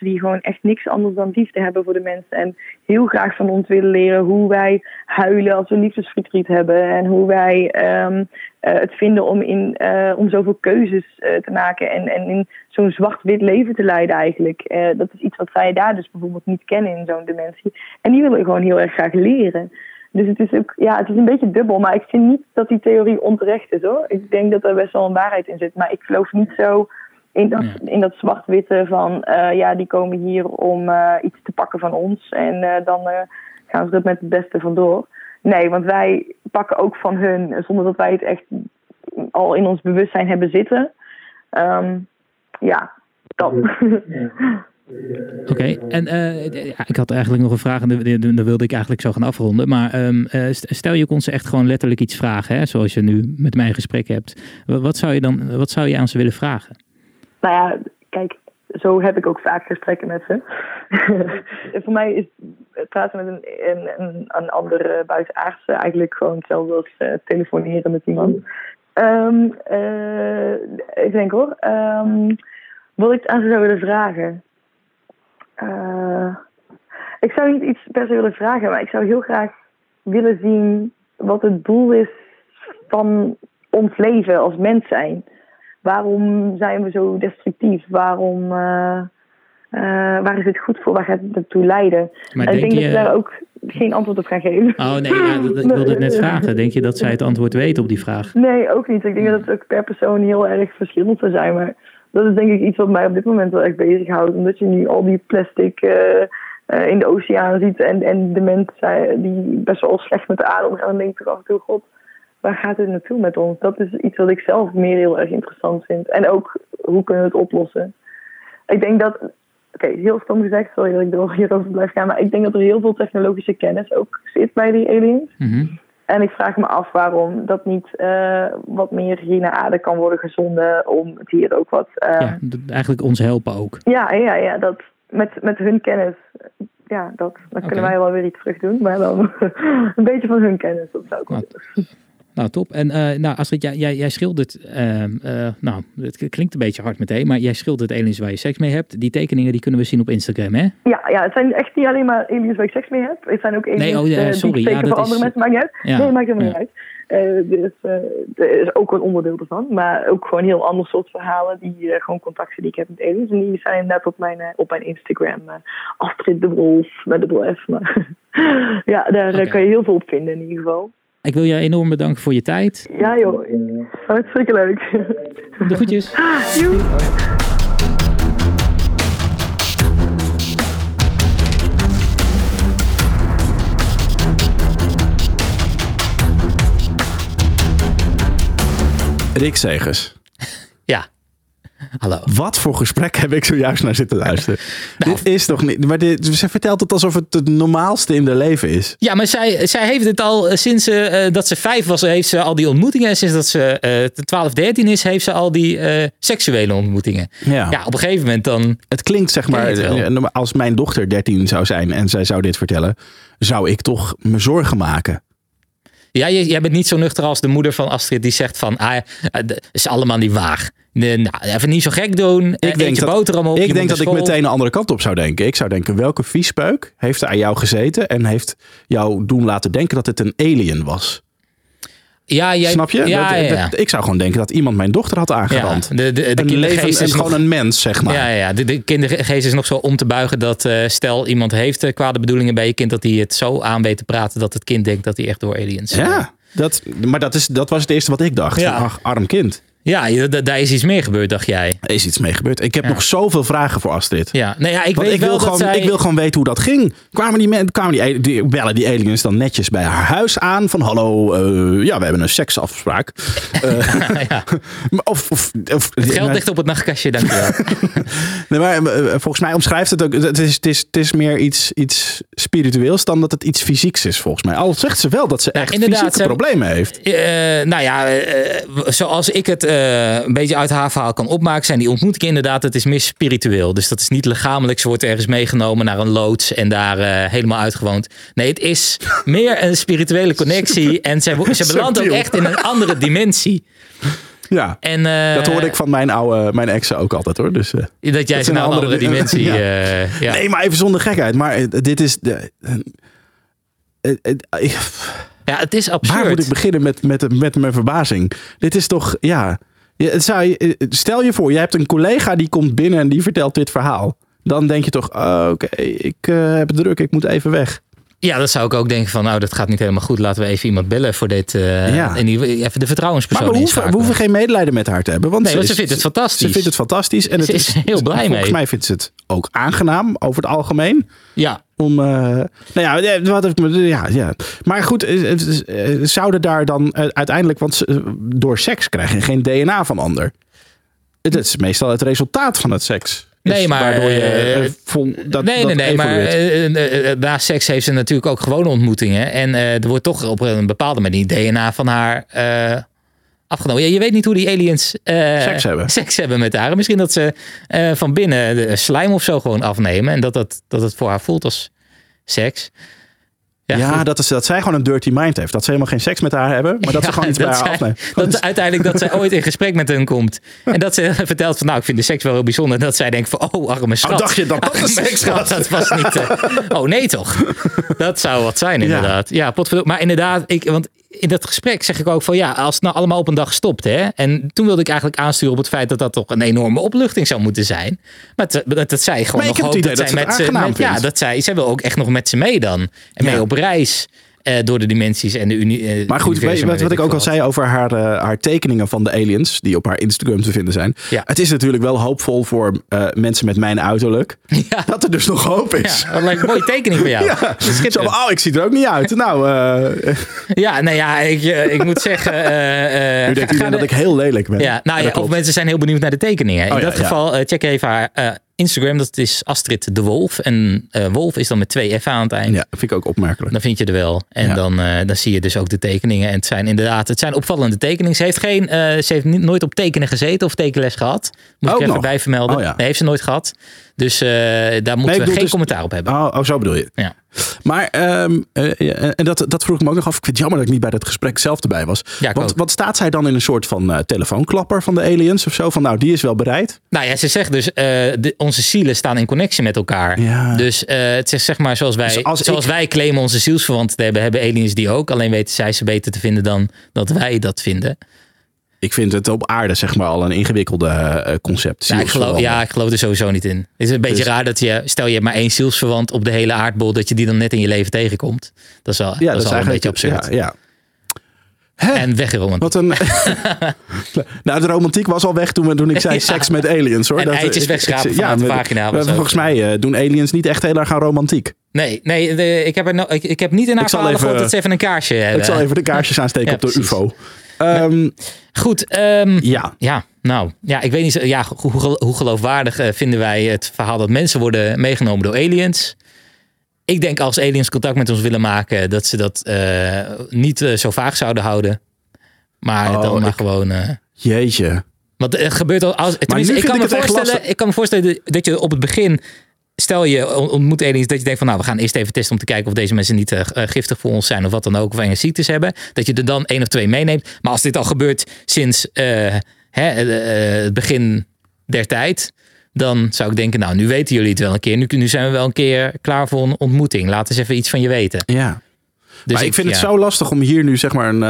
die gewoon echt niks anders dan liefde hebben voor de mensen. En heel graag van ons willen leren hoe wij huilen als we liefdesverdriet hebben. En hoe wij um, uh, het vinden om, in, uh, om zoveel keuzes te maken. En, en in zo'n zwart-wit leven te leiden eigenlijk. Dat is iets wat zij daar dus bijvoorbeeld niet kennen in zo'n dimensie. En die willen gewoon heel erg graag leren. Dus het is ook, ja, het is een beetje dubbel, maar ik vind niet dat die theorie onterecht is hoor. Ik denk dat er best wel een waarheid in zit, maar ik geloof niet zo in dat, in dat zwart-witte van, uh, ja, die komen hier om uh, iets te pakken van ons en uh, dan gaan ze er met het beste vandoor. Nee, want wij pakken ook van hun, zonder dat wij het echt al in ons bewustzijn hebben zitten. Um, ja, dat. Ja. (laughs) Oké, en ja, ik had eigenlijk nog een vraag en daar wilde ik eigenlijk zo gaan afronden. Maar um, uh, stel je kon ze echt gewoon letterlijk iets vragen, hè, zoals je nu met mij een gesprek hebt. Wat zou je dan wat zou je aan ze willen vragen? Nou ja, kijk, zo heb ik ook vaak gesprekken met ze. (laughs) Voor mij is praten met een, een, een, andere buitenaardse eigenlijk gewoon hetzelfde als telefoneren met iemand. Um, ik denk hoor, um, wat ik aan ze zou willen vragen. Uh, ik zou niet iets per se willen vragen, maar ik zou heel graag willen zien wat het doel is van ons leven als mens zijn. Waarom zijn we zo destructief? Waarom, uh, uh, waar is het goed voor? Waar gaat het naartoe leiden? Maar en ik denk je... dat ze daar ook geen antwoord op gaan geven. Oh nee, ja, dat, ik wilde het net vragen. Denk je dat zij het antwoord weet op die vraag? Nee, ook niet. Ik denk dat het ook per persoon heel erg verschillend zou zijn. Maar dat is denk ik iets wat mij op dit moment wel echt bezighoudt. Omdat je nu al die plastic uh, uh, in de oceaan ziet en, en de mensen die best wel slecht met de aarde omgaan. Dan denk ik af en toe, god, waar gaat het naartoe met ons? Dat is iets wat ik zelf meer heel erg interessant vind. En ook, hoe kunnen we het oplossen? Ik denk dat, oké, heel stom gezegd, sorry dat ik er hierover blijf gaan, maar ik denk dat er heel veel technologische kennis ook zit bij die aliens. -hmm. En ik vraag me af waarom dat niet uh, wat meer hier naar aarde kan worden gezonden om het hier ook wat... Uh, ja, eigenlijk ons helpen ook. Ja, ja, ja dat, met, met hun kennis. Ja, dat, okay. kunnen wij wel weer iets terug doen, maar dan (laughs) een beetje van hun kennis. Dat zou ik nou, top. En eh nou, Astrid, jij, jij, jij schildert, ehm, eh, nou, het klinkt een beetje hard meteen, maar jij schildert aliens waar je seks mee hebt. Die tekeningen die kunnen we zien op Instagram, hè? Ja, ja, het zijn echt niet alleen maar aliens waar ik seks mee heb. Het zijn ook aliens Nee, oh, ja, eh, sorry, die ja, dat voor is- andere mensen. Maakt niet uit. Ja, Nee, maakt helemaal ja. niet uit. Dus, is ook een onderdeel ervan. Maar ook gewoon heel ander soort verhalen. Die gewoon contacten die ik heb met aliens. En die zijn net op mijn, op mijn Instagram. Astrid de Wolf met dubbel F. Maar (laughs) ja, daar kan je heel veel op vinden in ieder geval. Ik wil je enorm bedanken voor je tijd. Ja joh, hartstikke leuk. De groetjes. Joe. Rick Segers. Hallo. Wat voor gesprek heb ik zojuist naar zitten luisteren? (laughs) Nou, dit is toch niet. Maar dit, ze vertelt het alsof het het normaalste in haar leven is. Ja, maar zij, zij heeft het al eh, sinds ze, eh, dat ze vijf was, heeft ze al die ontmoetingen. En sinds dat ze eh 12, 13 is, heeft ze al die eh, seksuele ontmoetingen. Ja. Ja, op een gegeven moment dan. Het klinkt zeg maar, als mijn dochter 13 zou zijn en zij zou dit vertellen, zou ik toch me zorgen maken. Ja, jij, jij bent niet zo nuchter als de moeder van Astrid die zegt van, ah, het is allemaal niet waar. Nee, nou, even niet zo gek doen. Ik denk Eet je dat- boterham op. ik denk dat ik meteen de andere kant op zou denken. Ik zou denken, welke viespeuk heeft er aan jou gezeten en heeft jou doen laten denken dat het een alien was? Ja, jij, Snap je? Ja, Dat- ja, ja. dat- ik zou gewoon denken dat iemand mijn dochter had aangerand. Ja, de, de, de een leven, is nog- gewoon een mens, zeg maar. Ja, ja. De, de kindergeest is nog zo om te buigen dat eh, stel iemand heeft eh, kwade bedoelingen bij je kind, dat hij het zo aan weet te praten dat het kind denkt dat hij echt door aliens eh, Ja, dat, maar dat, is, dat was het eerste wat ik dacht. Ach, arm kind. Ja, daar is iets meer gebeurd, dacht jij. Er is iets mee gebeurd. Ik heb Ja. nog zoveel vragen voor Astrid. Ja, nee, ja ik Want weet ik wel wil, dat gewoon, zij... ik wil gewoon weten hoe dat ging. Kwamen die, men, kwamen die, die bellen die aliens dan netjes bij haar huis aan? Van hallo, eh, ja, we hebben een seksafspraak. (laughs) ja, (laughs) of, of, of, het geld ligt op het nachtkastje, dankjewel. (laughs) Nee, maar, eh, volgens mij omschrijft het ook. Het is, het is, het is meer iets, iets spiritueels dan dat het iets fysieks is, volgens mij. Al zegt ze wel dat ze Ja, echt inderdaad, fysieke problemen heeft. Eh, nou ja, eh, zoals ik het eh, een beetje uit haar verhaal kan opmaken, zijn die ontmoetingen inderdaad, het is meer spiritueel. Dus dat is niet lichamelijk. Ze wordt ergens meegenomen naar een loods en daar eh, helemaal uitgewoond. Nee, het is (laughs) meer een spirituele connectie. En ze, ze belandt ook echt in een andere dimensie. Ja. En, eh, Dat hoorde ik van mijn oude, mijn exen ook altijd hoor. Dus, Dat jij ze naar een andere, di- dimensie. (laughs) Ja. ja. Nee, maar even zonder gekheid. Maar dit is. De, ik- ja, het is absurd. waar moet ik beginnen met, met, met mijn verbazing? Dit is toch. Ja. Zou, je- eh, stel je voor, je hebt een collega die komt binnen en die vertelt dit verhaal. Dan denk je toch, oké, ik eh, heb druk, ik moet even weg. Ja, dat zou ik ook denken van, nou, dat gaat niet helemaal goed. Laten we even iemand bellen voor dit. eh Ja. en die, even de Maar vertrouwenspersoon we hoeven, we hoeven geen medelijden met haar te hebben. Want Nee, ze, want ze vindt het fantastisch. Ze vindt het fantastisch. En Ze het is (laughs) heel blij Volgens mee. mij vindt ze het ook aangenaam over het algemeen. Ja, Om, eh, nou ja, eh, wat heeft me- ja, ja. Maar goed, zouden daar dan uiteindelijk, want door seks krijg je geen DNA van ander. Het is meestal het resultaat van het seks. Nee, maar, Waardoor je eh, eh, dat, nee, dat nee, nee. Evolueert. eh, na seks heeft ze natuurlijk ook gewone ontmoetingen. En er wordt toch op een bepaalde manier DNA van haar afgenomen. Ja, je weet niet hoe die aliens eh, Seks hebben. seks hebben met haar. Misschien dat ze van binnen de slijm of zo gewoon afnemen. En dat, dat, dat het voor haar voelt als seks. Ja, dat, is, dat zij gewoon een dirty mind heeft. Dat ze helemaal geen seks met haar hebben, maar dat ze Ja, gewoon iets bij haar afnemen. (laughs) Dat uiteindelijk dat zij ooit in gesprek met hun komt. En dat ze (laughs) vertelt van nou, ik vind de seks wel heel bijzonder. Dat zij denkt van oh, arme schat. dacht je dat dat seks schat, was? Dat was niet... eh, oh nee toch? (laughs) Dat zou wat zijn inderdaad. Ja, potverdorie. Maar inderdaad, ik, want in dat gesprek zeg ik ook van ja, als het nou allemaal op een dag stopt. Hè, en toen wilde ik eigenlijk aansturen op het feit dat dat toch een enorme opluchting zou moeten zijn. Maar dat, dat, dat zij gewoon Maar ik nog hoopt idee dat, dat zij met ze... met- Ja, dat zij, zij wil ook echt nog met ze mee dan. En mee op reis. Eh, door de dimensies en de uni eh, Maar goed, weet, wat, wat ik ook al zei over haar, eh, haar tekeningen van de aliens, die op haar Instagram te vinden zijn. Ja. Het is natuurlijk wel hoopvol voor mensen met mijn uiterlijk. (laughs) Ja. Dat er dus nog hoop is. Ja, lijkt een mooie tekening (laughs) van jou. Ja, Zo, oh, ik zie er ook niet uit. (laughs) Nou, Ja, nou ja, ik, ik moet zeggen... nu denkt iedereen dat ik heel lelijk ben. Ja, nou ja, of mensen zijn heel benieuwd naar de tekeningen. In Oh dat geval, check even haar Instagram. Dat is Astrid de Wolf. En eh, Wolf is dan met twee F aan het eind. Ja, dat vind ik ook opmerkelijk. Dan vind je er wel. En Ja. dan, eh, dan zie je dus ook de tekeningen. En het zijn inderdaad, het zijn opvallende tekeningen. Ze heeft, geen, eh, ze heeft niet, nooit op tekenen gezeten of tekenles gehad. Moet Ook ik even nog? bij vermelden. Oh ja. Nee, heeft ze nooit gehad. Dus eh, daar moeten we geen dus- commentaar op hebben. Oh, oh, zo bedoel je. Ja. Maar, ehm, eh, en dat, dat vroeg ik me ook nog af. Ik vind het jammer dat ik niet bij dat gesprek zelf erbij was. Ja, want, ook. wat staat zij dan in een soort van eh, telefoonklapper van de aliens of zo? Van nou, die is wel bereid. Nou ja, ze zegt dus, eh, de, onze zielen staan in connectie met elkaar. Ja. Dus eh, het is zeg maar zoals wij, Dus als zoals ik- wij claimen onze zielsverwanten te hebben, hebben aliens die ook. Alleen weten zij ze beter te vinden dan dat wij dat vinden. Ik vind het op aarde zeg maar al een ingewikkelde eh, concept. Ja, ik geloof, zielsverwant. ja, ik geloof er sowieso niet in. Het is een beetje Dus- raar dat je, stel je hebt maar één zielsverwant op de hele aardbol, dat je die dan net in je leven tegenkomt. Dat is wel, Ja, dat is al een beetje absurd. Ja, ja. Hè? En weggerommeld. Wat een. (laughs) nou, de romantiek was al weg toen, we- toen ik zei (laughs) Ja. seks met aliens hoor. En eitjes ik- wegschrapen ik- vanuit de ook- Volgens mij eh, doen aliens niet echt heel erg aan romantiek. Nee, nee de- ik, heb er no- ik, ik heb niet in haar Ik zal even- gehoord dat ze even een kaarsje hebben. Ik zal even de kaarsjes (laughs) aansteken Ja, op de precies. UFO. Ehm, Goed, ehm, ja, Ja, nou, ja, ik weet niet, ja, hoe, geloofwaardig eh, vinden wij het verhaal dat mensen worden meegenomen door aliens? Ik denk als aliens contact met ons willen maken, dat ze dat eh, niet eh, zo vaag zouden houden. Maar Oh, dan maar ik- gewoon. eh, jeetje. want het gebeurt al. Als, tenminste, nu ik, kan ik me voorstellen, ik kan me voorstellen dat je op het begin. Stel je on- ontmoet aliens dat je denkt van nou we gaan eerst even testen om te kijken of deze mensen niet eh, eh, giftig voor ons zijn of wat dan ook of enge ziektes hebben. Dat je er dan één of twee meeneemt. Maar als dit al gebeurt sinds eh, hè, het begin der tijd. Dan zou ik denken, nou, nu weten jullie het wel een keer. Nu, nu zijn we wel een keer klaar voor een ontmoeting. Laat eens even iets van je weten. Ja. Dus maar ik vind het zo lastig om hier nu zeg maar een,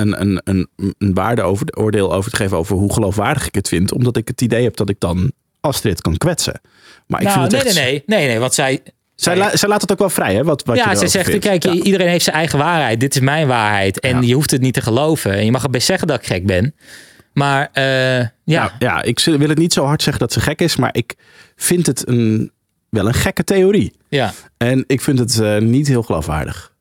een, een, een, een waardeoordeel over te geven over hoe geloofwaardig ik het vind. Omdat ik het idee heb dat ik dan Astrid kan kwetsen. Maar ik Nou, vind nee, het echt... nee, nee, nee, nee, want zij, Zij, la- zij laat het ook wel vrij, hè? Wat, wat je ja, ze erover zegt, vindt. kijk, Ja. iedereen heeft zijn eigen waarheid. Dit is mijn waarheid. En Ja. je hoeft het niet te geloven. En je mag het best zeggen dat ik gek ben. Maar eh, ja, Nou, ja, ik wil het niet zo hard zeggen dat ze gek is, maar ik vind het een, wel een gekke theorie. ja. En ik vind het eh, niet heel geloofwaardig.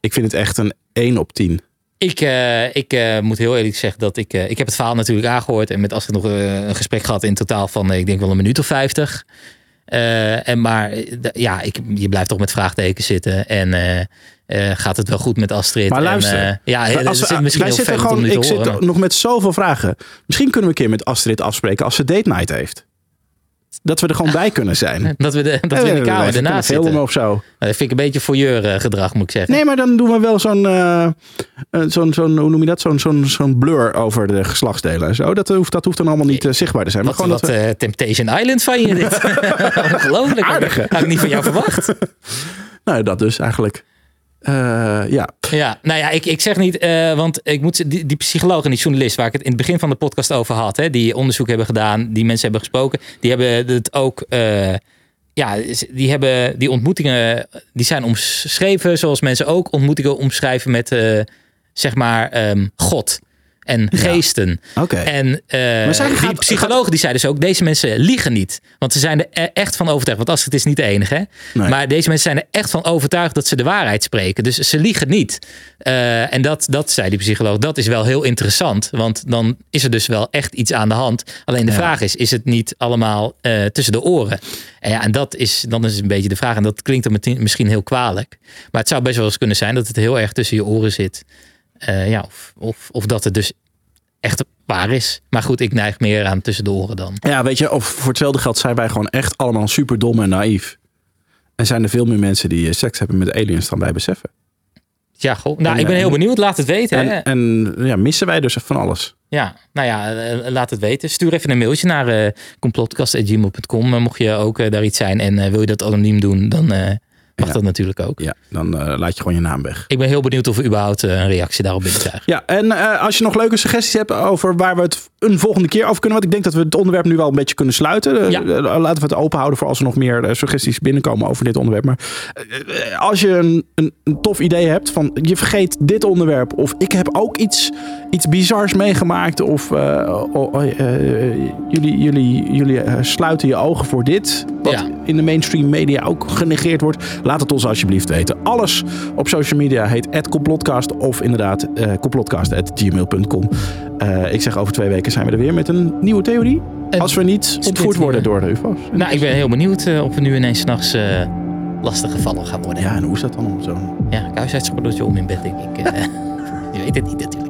Ik vind het echt een 1 op 10. Ik, eh, ik eh, moet heel eerlijk zeggen dat ik... eh, ik heb het verhaal natuurlijk aangehoord. En met Astrid nog een gesprek gehad in totaal van... ik denk wel een minuut of vijftig. En maar ja, ik, je blijft toch met vraagtekens zitten. En gaat het wel goed met Astrid? Maar luister, En, ja, Maar dat als is we- misschien wij heel zitten gewoon, ik zit maar- nog met zoveel vragen. Misschien kunnen we een keer met Astrid afspreken als ze date night heeft. Dat we er gewoon bij kunnen zijn. (laughs) Dat we, de, dat we in de Eh, kamer ernaast zitten. of zo. Nou, Dat vind ik een beetje voyeur eh, gedrag, moet ik zeggen. Nee, maar dan doen we wel zo'n, eh, zo'n, zo'n hoe noem je dat? Zo'n, zo'n, zo'n blur over de geslachtsdelen en zo. Dat hoeft, dat hoeft dan allemaal niet zichtbaar te zijn. Maar Wat, gewoon wat dat we, Temptation Island van je dit. (laughs) Ongelooflijk. Aardig, hè? Had ik niet van jou verwacht. (laughs) nou, dat dus eigenlijk. Eh, ja. Ja, nou ja, ik, ik zeg niet, eh, want ik moet, die, die psycholoog en die journalist waar ik het in het begin van de podcast over had, hè, die onderzoek hebben gedaan, die mensen hebben gesproken, die hebben het ook, eh, ja, die hebben die ontmoetingen, die zijn omschreven zoals mensen ook ontmoetingen omschrijven met, zeg maar, ehm, God en geesten. Oké. En eh, die gaat- psychologen die zeiden dus ook, deze mensen liegen niet. Want ze zijn er e- echt van overtuigd. Want Astrid is niet de enige. Hè? Nee. Maar deze mensen zijn er echt van overtuigd dat ze de waarheid spreken. Dus ze liegen niet. Eh, en dat, dat zei die psycholoog. Dat is wel heel interessant. Want dan is er dus wel echt iets aan de hand. Alleen de Ja. vraag is, is het niet allemaal eh, tussen de oren? En ja, en dat is, dan is een beetje de vraag. En dat klinkt dan misschien heel kwalijk. Maar het zou best wel eens kunnen zijn dat het heel erg tussen je oren zit. Eh, ja, of, of, of dat het dus echt waar is. Maar goed, ik neig meer aan tussen de oren dan. Ja, weet je, of voor hetzelfde geld zijn wij gewoon echt allemaal super dom en naïef. En zijn er veel meer mensen die eh, seks hebben met aliens dan wij beseffen. Ja, goh. Nou, En, ik ben eh, heel benieuwd. Laat het weten. hè. En, en ja, missen wij dus van alles. Ja, nou ja, eh, laat het weten. Stuur even een mailtje naar eh complotcast.gmail.com. Eh, Mocht je ook eh, daar iets zijn en eh, wil je dat anoniem doen, dan eh, mag dat natuurlijk ook. Ja, dan eh, laat je gewoon je naam weg. Ik ben heel benieuwd of we überhaupt eh, een reactie daarop binnenkrijgen. Ja, en eh, als je nog leuke suggesties hebt over waar we het een volgende keer over kunnen. Want ik denk dat we het onderwerp nu wel een beetje kunnen sluiten. Ja. laten we het open houden voor als er nog meer suggesties binnenkomen over dit onderwerp. Maar als je een, een, een tof idee hebt van je vergeet dit onderwerp. Of ik heb ook iets, iets bizars meegemaakt. Of jullie, jullie, jullie sluiten je ogen voor dit. Wat Ja. in de mainstream media ook genegeerd wordt. Laat het ons alsjeblieft weten. Alles op social media heet @complotcast of inderdaad uh, complotcast@gmail.com. Eh, ik zeg over twee weken zijn we er weer met een nieuwe theorie. Als we niet ontvoerd worden door de UFO's. Nou, ik ben heel benieuwd eh, of we nu ineens s'nachts eh lastig gevallen gaan worden. Ja, en hoe is dat dan om zo'n... Ja, kuisheidsgordeltje om in bed, denk ik. Eh, (laughs) je weet het niet natuurlijk.